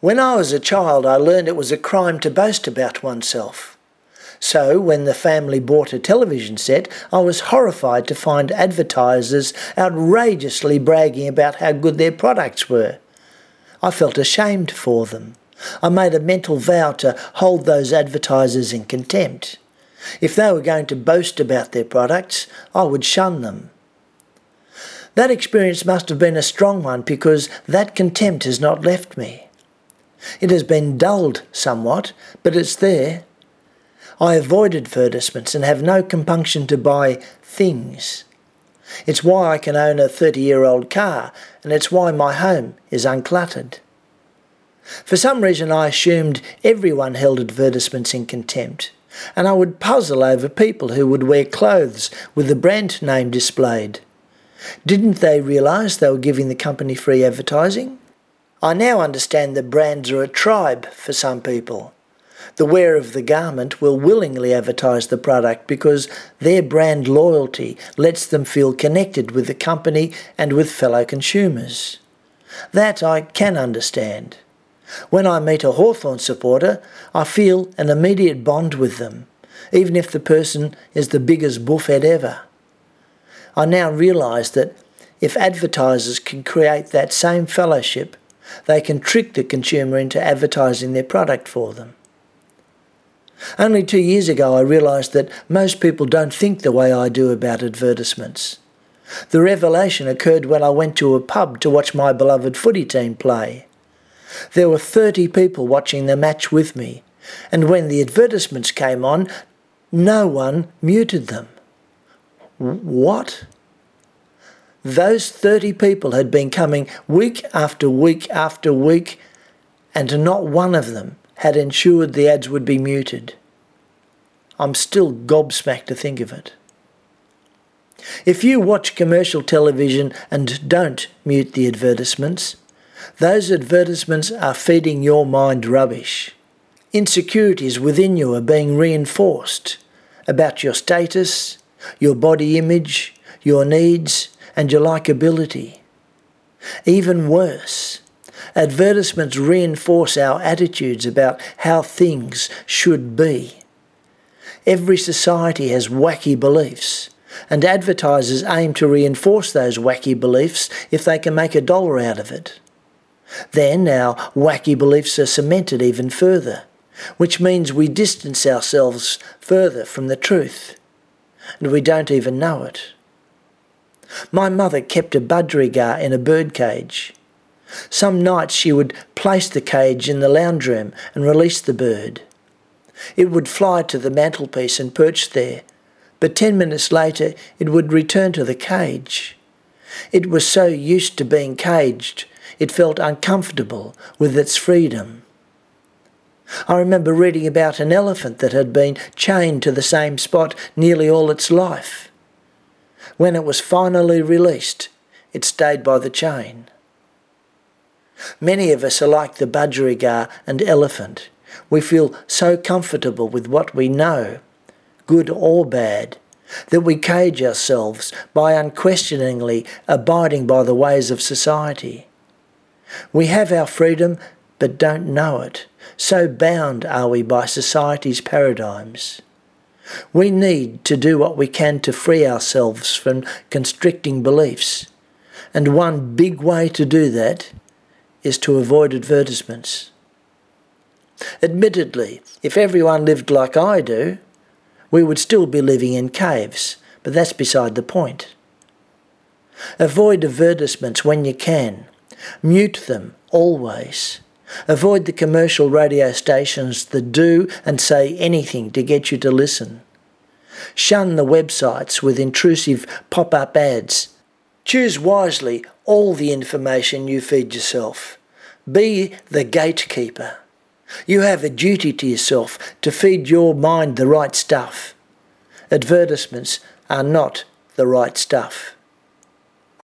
When I was a child, I learned it was a crime to boast about oneself. So, when the family bought a television set, I was horrified to find advertisers outrageously bragging about how good their products were. I felt ashamed for them. I made a mental vow to hold those advertisers in contempt. If they were going to boast about their products, I would shun them. That experience must have been a strong one because that contempt has not left me. It has been dulled somewhat, but it's there. I avoid advertisements and have no compunction to buy things. It's why I can own a 30 year old car, and it's why my home is uncluttered. For some reason, I assumed everyone held advertisements in contempt, and I would puzzle over people who would wear clothes with the brand name displayed. Didn't they realise they were giving the company free advertising? I now understand that brands are a tribe for some people. The wearer of the garment will willingly advertise the product because their brand loyalty lets them feel connected with the company and with fellow consumers. That I can understand. When I meet a Hawthorn supporter, I feel an immediate bond with them, even if the person is the biggest buffhead ever. I now realise that if advertisers can create that same fellowship, they can trick the consumer into advertising their product for them. Only two years ago, I realised that most people don't think the way I do about advertisements. The revelation occurred when I went to a pub to watch my beloved footy team play. There were 30 people watching the match with me, and when the advertisements came on, no one muted them. What? Those 30 people had been coming week after week after week, and not one of them had ensured the ads would be muted. I'm still gobsmacked to think of it. If you watch commercial television and don't mute the advertisements, those advertisements are feeding your mind rubbish. Insecurities within you are being reinforced about your status, your body image, your needs, and your likability. Even worse, advertisements reinforce our attitudes about how things should be. Every society has wacky beliefs, and advertisers aim to reinforce those wacky beliefs if they can make a dollar out of it. Then our wacky beliefs are cemented even further, which means we distance ourselves further from the truth, and we don't even know it. My mother kept a budgerigar in a bird cage. Some nights she would place the cage in the lounge room and release the bird. It would fly to the mantelpiece and perch there, but ten minutes later it would return to the cage. It was so used to being caged, it felt uncomfortable with its freedom. I remember reading about an elephant that had been chained to the same spot nearly all its life. When it was finally released, it stayed by the chain. Many of us are like the budgerigar and elephant. We feel so comfortable with what we know, good or bad, that we cage ourselves by unquestioningly abiding by the ways of society. We have our freedom but don't know it, so bound are we by society's paradigms. We need to do what we can to free ourselves from constricting beliefs. And one big way to do that is to avoid advertisements. Admittedly, if everyone lived like I do, we would still be living in caves, but that's beside the point. Avoid advertisements when you can. Mute them always. Avoid the commercial radio stations that do and say anything to get you to listen. Shun the websites with intrusive pop up ads. Choose wisely all the information you feed yourself. Be the gatekeeper. You have a duty to yourself to feed your mind the right stuff. Advertisements are not the right stuff.